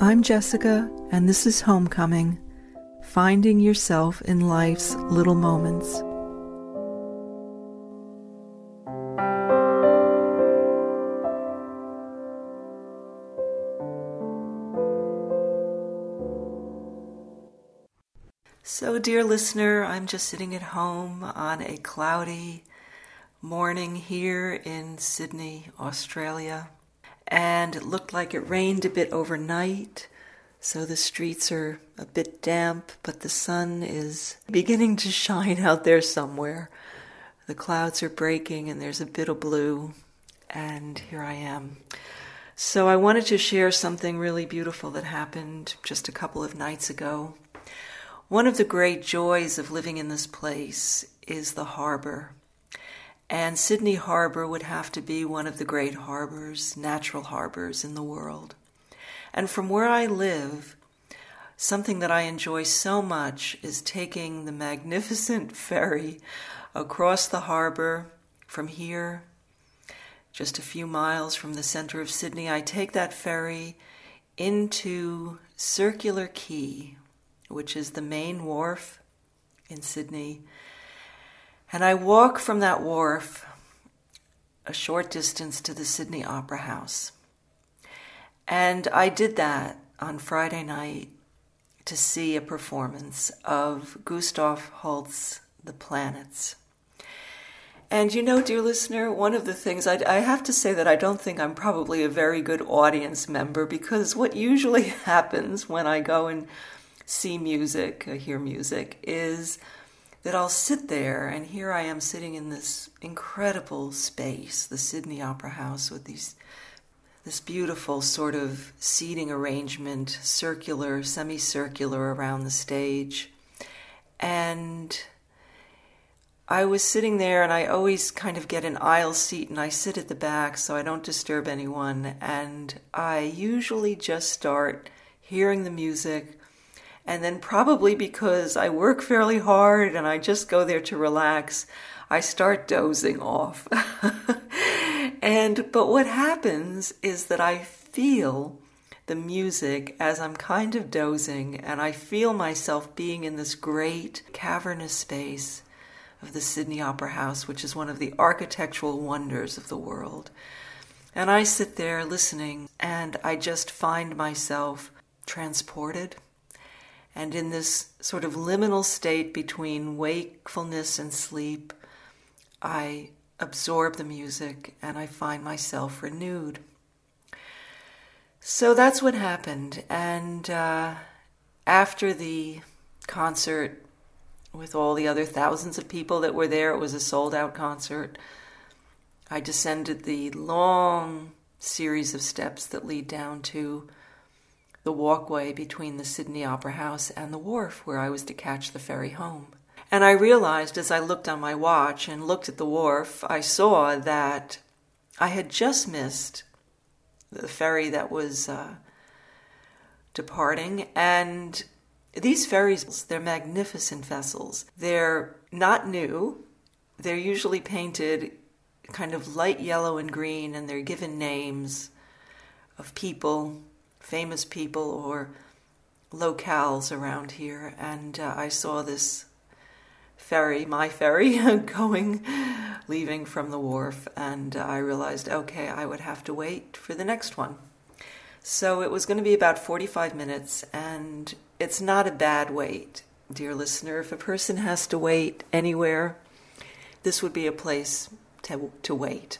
I'm Jessica, and this is Homecoming Finding Yourself in Life's Little Moments. So, dear listener, I'm just sitting at home on a cloudy morning here in Sydney, Australia and it looked like it rained a bit overnight. So the streets are a bit damp, but the sun is beginning to shine out there somewhere. The clouds are breaking and there's a bit of blue, and here I am. So I wanted to share something really beautiful that happened just a couple of nights ago. One of the great joys of living in this place is the harbor. And Sydney Harbor would have to be one of the great harbors, natural harbors in the world. And from where I live, something that I enjoy so much is taking the magnificent ferry across the harbor from here, just a few miles from the center of Sydney. I take that ferry into Circular Quay, which is the main wharf in Sydney and I walk from that wharf a short distance to the Sydney Opera House. And I did that on Friday night to see a performance of Gustav Holst's The Planets. And you know, dear listener, one of the things I, I, have to say that I don't think I'm probably a very good audience member because what usually happens when I go and see music, uh, hear music, is that I'll sit there and here I am sitting in this incredible space, the Sydney Opera House, with these this beautiful sort of seating arrangement, circular, semicircular around the stage. And I was sitting there, and I always kind of get an aisle seat, and I sit at the back so I don't disturb anyone. And I usually just start hearing the music, and then, probably because I work fairly hard and I just go there to relax, I start dozing off. and, but what happens is that I feel the music as I'm kind of dozing, and I feel myself being in this great cavernous space of the Sydney Opera House, which is one of the architectural wonders of the world. And I sit there listening, and I just find myself transported and in this sort of liminal state between wakefulness and sleep, I absorb the music and I find myself renewed. So that's what happened. And uh, after the concert, with all the other thousands of people that were there, it was a sold out concert. I descended the long series of steps that lead down to the walkway between the Sydney Opera House and the wharf where I was to catch the ferry home. And I realized as I looked on my watch and looked at the wharf, I saw that I had just missed the ferry that was uh, departing. And these ferries, they're magnificent vessels. They're not new, they're usually painted kind of light yellow and green, and they're given names of people famous people or locales around here, and uh, I saw this ferry, my ferry, going, leaving from the wharf, and I realized, okay, I would have to wait for the next one. So it was going to be about 45 minutes, and it's not a bad wait, dear listener. If a person has to wait anywhere, this would be a place to, to wait.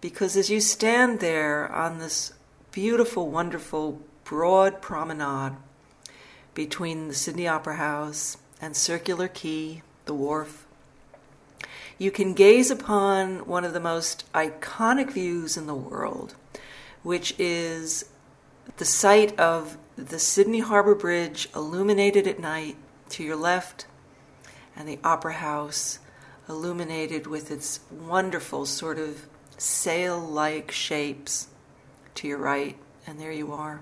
Because as you stand there on this beautiful, wonderful, broad promenade between the Sydney Opera House and Circular Quay, the wharf. You can gaze upon one of the most iconic views in the world, which is the sight of the Sydney Harbour Bridge illuminated at night to your left, and the Opera House illuminated with its wonderful sort of sail like shapes to your right, and there you are.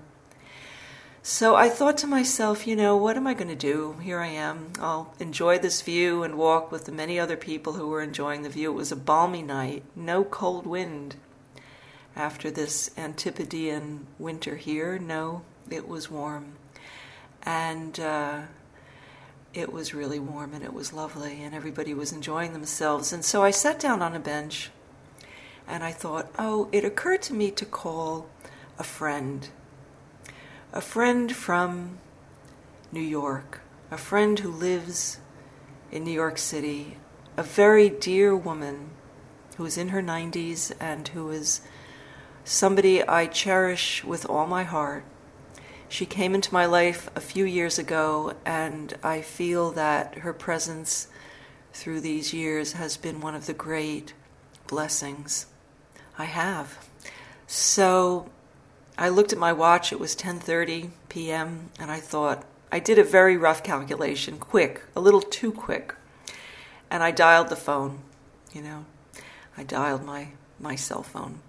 So I thought to myself, you know, what am I going to do? Here I am. I'll enjoy this view and walk with the many other people who were enjoying the view. It was a balmy night, no cold wind. After this Antipodean winter here, no, It was warm. And uh, it was really warm and it was lovely, and everybody was enjoying themselves. And so I sat down on a bench and I thought, oh, it occurred to me to call a friend. A friend from New York, a friend who lives in New York City, a very dear woman who is in her 90s and who is somebody I cherish with all my heart. She came into my life a few years ago, and I feel that her presence through these years has been one of the great blessings I have. So I looked at my watch, it was 10:30 p.m., and I thought I did a very rough calculation, quick, a little too quick. And I dialed the phone, you know. I dialed my my cell phone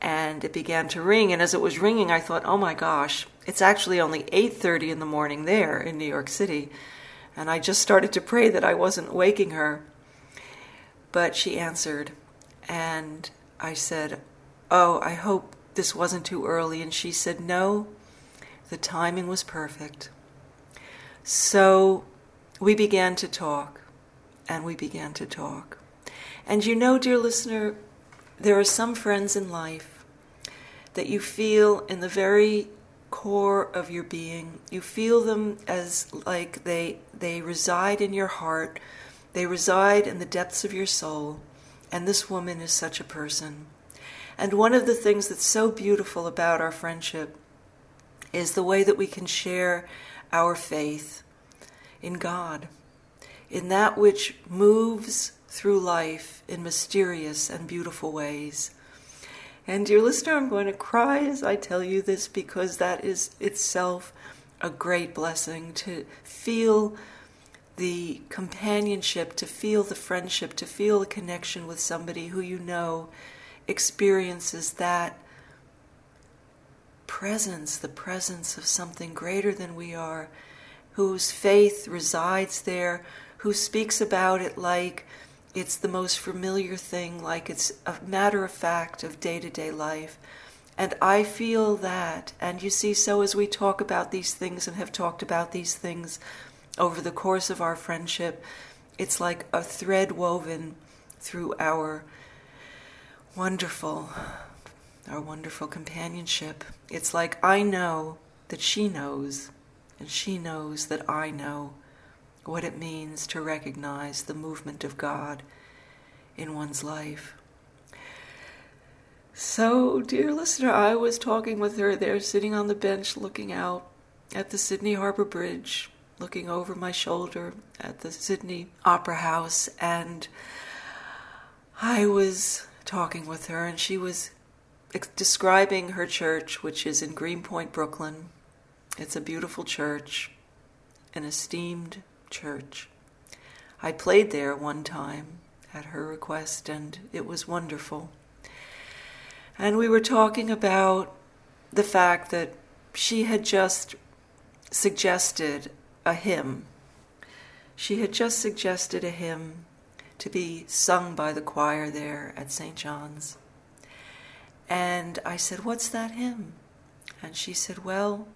and it began to ring and as it was ringing I thought, "Oh my gosh, it's actually only 8:30 in the morning there in New York City." And I just started to pray that I wasn't waking her. But she answered and I said, "Oh, I hope this wasn't too early." And she said, "No, the timing was perfect." So we began to talk and we began to talk. And you know, dear listener, there are some friends in life that you feel in the very core of your being. You feel them as like they they reside in your heart. They reside in the depths of your soul. And this woman is such a person. And one of the things that's so beautiful about our friendship is the way that we can share our faith in God, in that which moves through life in mysterious and beautiful ways. And, dear listener, I'm going to cry as I tell you this because that is itself a great blessing to feel the companionship, to feel the friendship, to feel the connection with somebody who you know experiences that presence, the presence of something greater than we are, whose faith resides there, who speaks about it like it's the most familiar thing, like it's a matter of fact of day to day life. And I feel that. And you see, so as we talk about these things and have talked about these things over the course of our friendship, it's like a thread woven through our wonderful, our wonderful companionship. It's like I know that she knows, and she knows that I know what it means to recognize the movement of God in one's life. So, dear listener, I was talking with her there, sitting on the bench looking out at the Sydney Harbour Bridge, looking over my shoulder at the Sydney Opera House, and I was talking with her, and she was describing her church, which is in Greenpoint, Brooklyn. It's a beautiful church, an esteemed church. I played there one time at her request, and it was wonderful. And we were talking about the fact that she had just suggested a hymn. She had just suggested a hymn to be sung by the choir there at St. John's. And I said, What's that hymn? And she said, Well,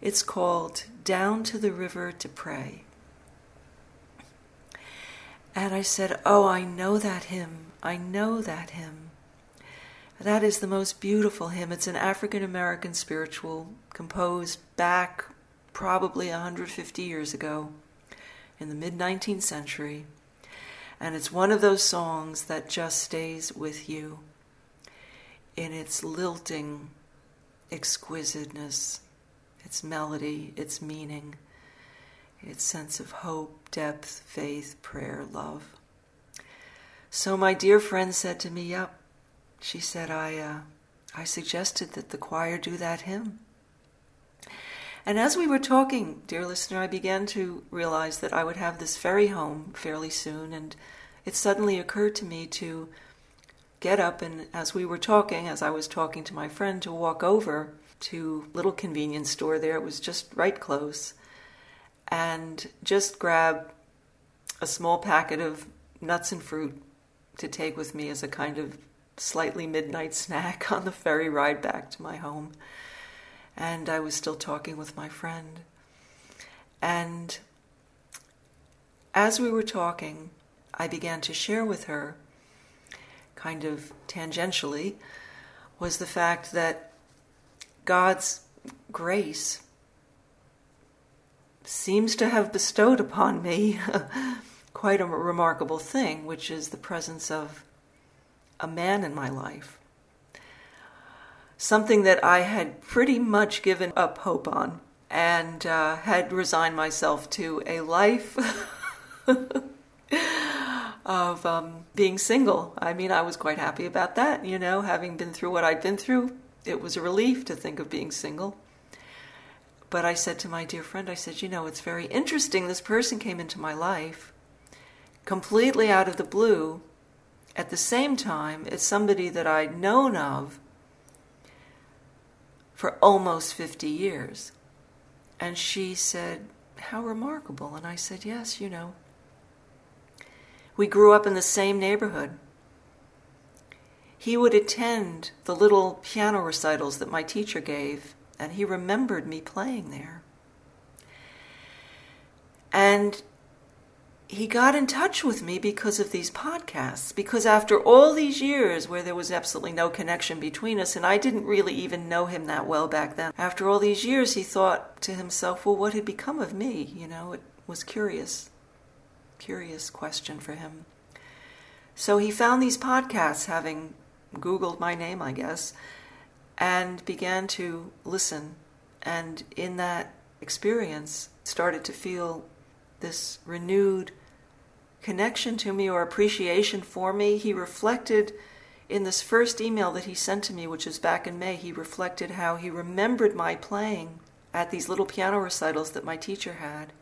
it's called Down to the River to Pray. And I said, Oh, I know that hymn. I know that hymn. That is the most beautiful hymn. It's an African American spiritual composed back probably 150 years ago in the mid 19th century. And it's one of those songs that just stays with you in its lilting exquisiteness, its melody, its meaning its sense of hope, depth, faith, prayer, love. So my dear friend said to me, Yep. She said, I, uh, I suggested that the choir do that hymn. And as we were talking, dear listener, I began to realize that I would have this ferry home fairly soon, and it suddenly occurred to me to get up and, as we were talking, as I was talking to my friend, to walk over to little convenience store there. It was just right close and just grab a small packet of nuts and fruit to take with me as a kind of slightly midnight snack on the ferry ride back to my home. And I was still talking with my friend. And as we were talking, I began to share with her, kind of tangentially, was the fact that God's grace seems to have bestowed upon me quite a remarkable thing, which is the presence of a man in my life. Something that I had pretty much given up hope on and uh, had resigned myself to a life of um, being single. I mean, I was quite happy about that, you know, having been through what I'd been through. It was a relief to think of being single. But I said to my dear friend, I said, you know, it's very interesting. This person came into my life completely out of the blue. At the same time, it's somebody that I'd known of for almost 50 years. And she said, How remarkable. And I said, Yes, you know. We grew up in the same neighborhood. He would attend the little piano recitals that my teacher gave, and he remembered me playing there. And he got in touch with me because of these podcasts. Because after all these years where there was absolutely no connection between us, and I didn't really even know him that well back then, after all these years, he thought to himself, well, what had become of me? You know, it was curious, curious question for him. So he found these podcasts, having Googled my name, I guess, and began to listen. And in that experience, started to feel this renewed connection to me or appreciation for me. He reflected in this first email that he sent to me, which was back in May, he reflected how he remembered my playing at these little piano recitals that my teacher had,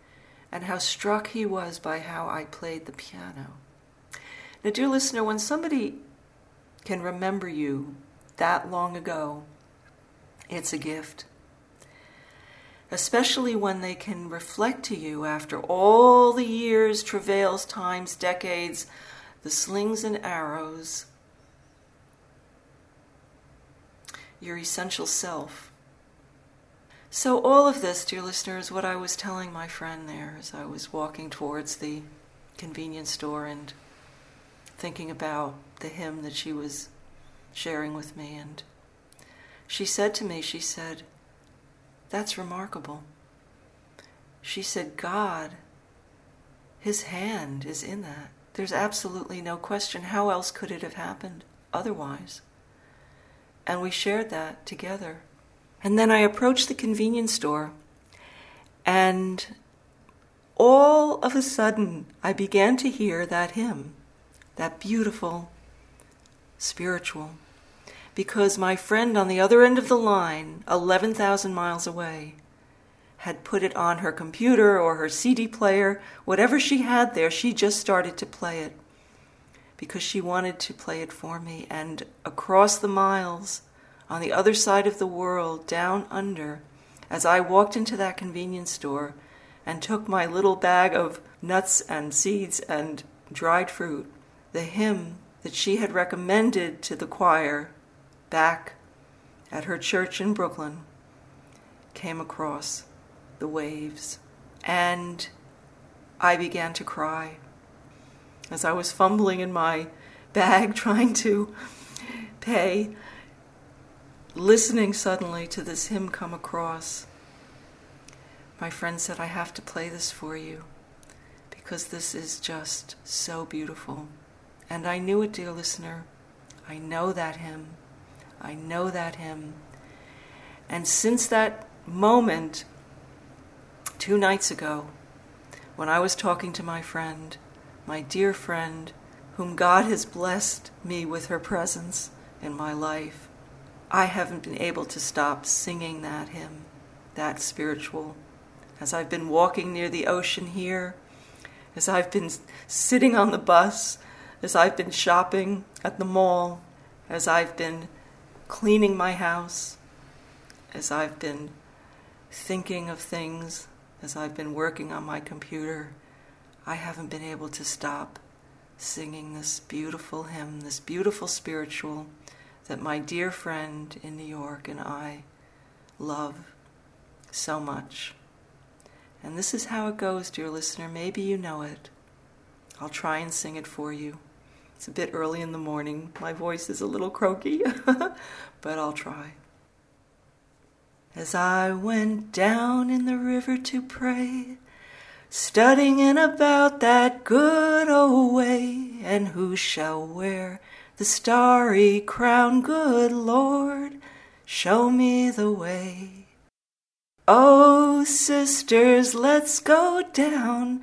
and how struck he was by how I played the piano. Now, dear listener, when somebody can remember you that long ago, it's a gift especially when they can reflect to you after all the years, travails, times, decades, the slings and arrows, your essential self. So, all of this, dear listener, is what I was telling my friend there as I was walking towards the convenience store and thinking about the hymn that she was sharing with me. And she said to me, she said, that's remarkable. She said, God, His hand is in that. There's absolutely no question. How else could it have happened otherwise? And we shared that together. And then I approached the convenience store, and all of a sudden I began to hear that hymn, that beautiful spiritual because my friend on the other end of the line, 11,000 miles away, had put it on her computer or her CD player, whatever she had there, she just started to play it because she wanted to play it for me. And across the miles, on the other side of the world, down under, as I walked into that convenience store and took my little bag of nuts and seeds and dried fruit, the hymn that she had recommended to the choir back at her church in Brooklyn came across the waves. And I began to cry as I was fumbling in my bag trying to pay, listening suddenly to this hymn come across. My friend said, I have to play this for you because this is just so beautiful. And I knew it, dear listener. I know that hymn. I know that hymn. And since that moment, two nights ago, when I was talking to my friend, my dear friend, whom God has blessed me with her presence in my life, I haven't been able to stop singing that hymn, that spiritual. As I've been walking near the ocean here, as I've been sitting on the bus, as I've been shopping at the mall, as I've been cleaning my house, as I've been thinking of things, as I've been working on my computer, I haven't been able to stop singing this beautiful hymn, this beautiful spiritual that my dear friend in New York and I love so much. And this is how it goes, dear listener. Maybe you know it. I'll try and sing it for you. It's a bit early in the morning. My voice is a little croaky, but I'll try. As I went down in the river to pray, studying in about that good old way, and who shall wear the starry crown, good Lord, show me the way. Oh, sisters, let's go down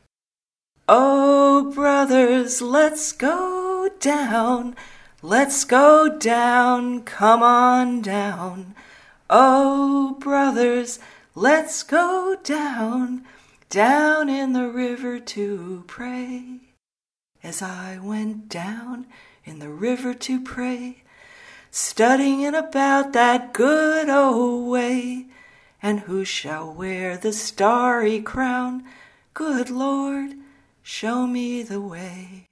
Oh, brothers, let's go down. Let's go down. Come on down. Oh, brothers, let's go down. Down in the river to pray. As I went down in the river to pray, studying about that good old way, and who shall wear the starry crown? Good Lord, show me the way.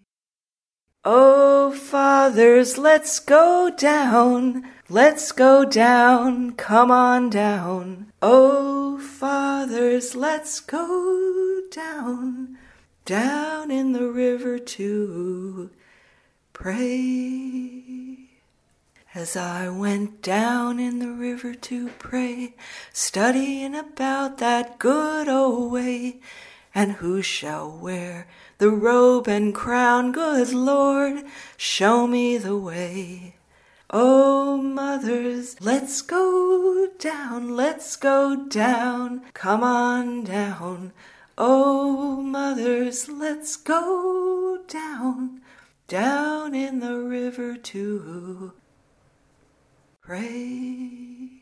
Oh, fathers, let's go down, let's go down, come on down. Oh, fathers, let's go down, down in the river to pray. As I went down in the river to pray, studying about that good old way, and who shall wear the robe and crown? Good Lord, show me the way. Oh, mothers, let's go down, let's go down, come on down. Oh, mothers, let's go down, down in the river to pray.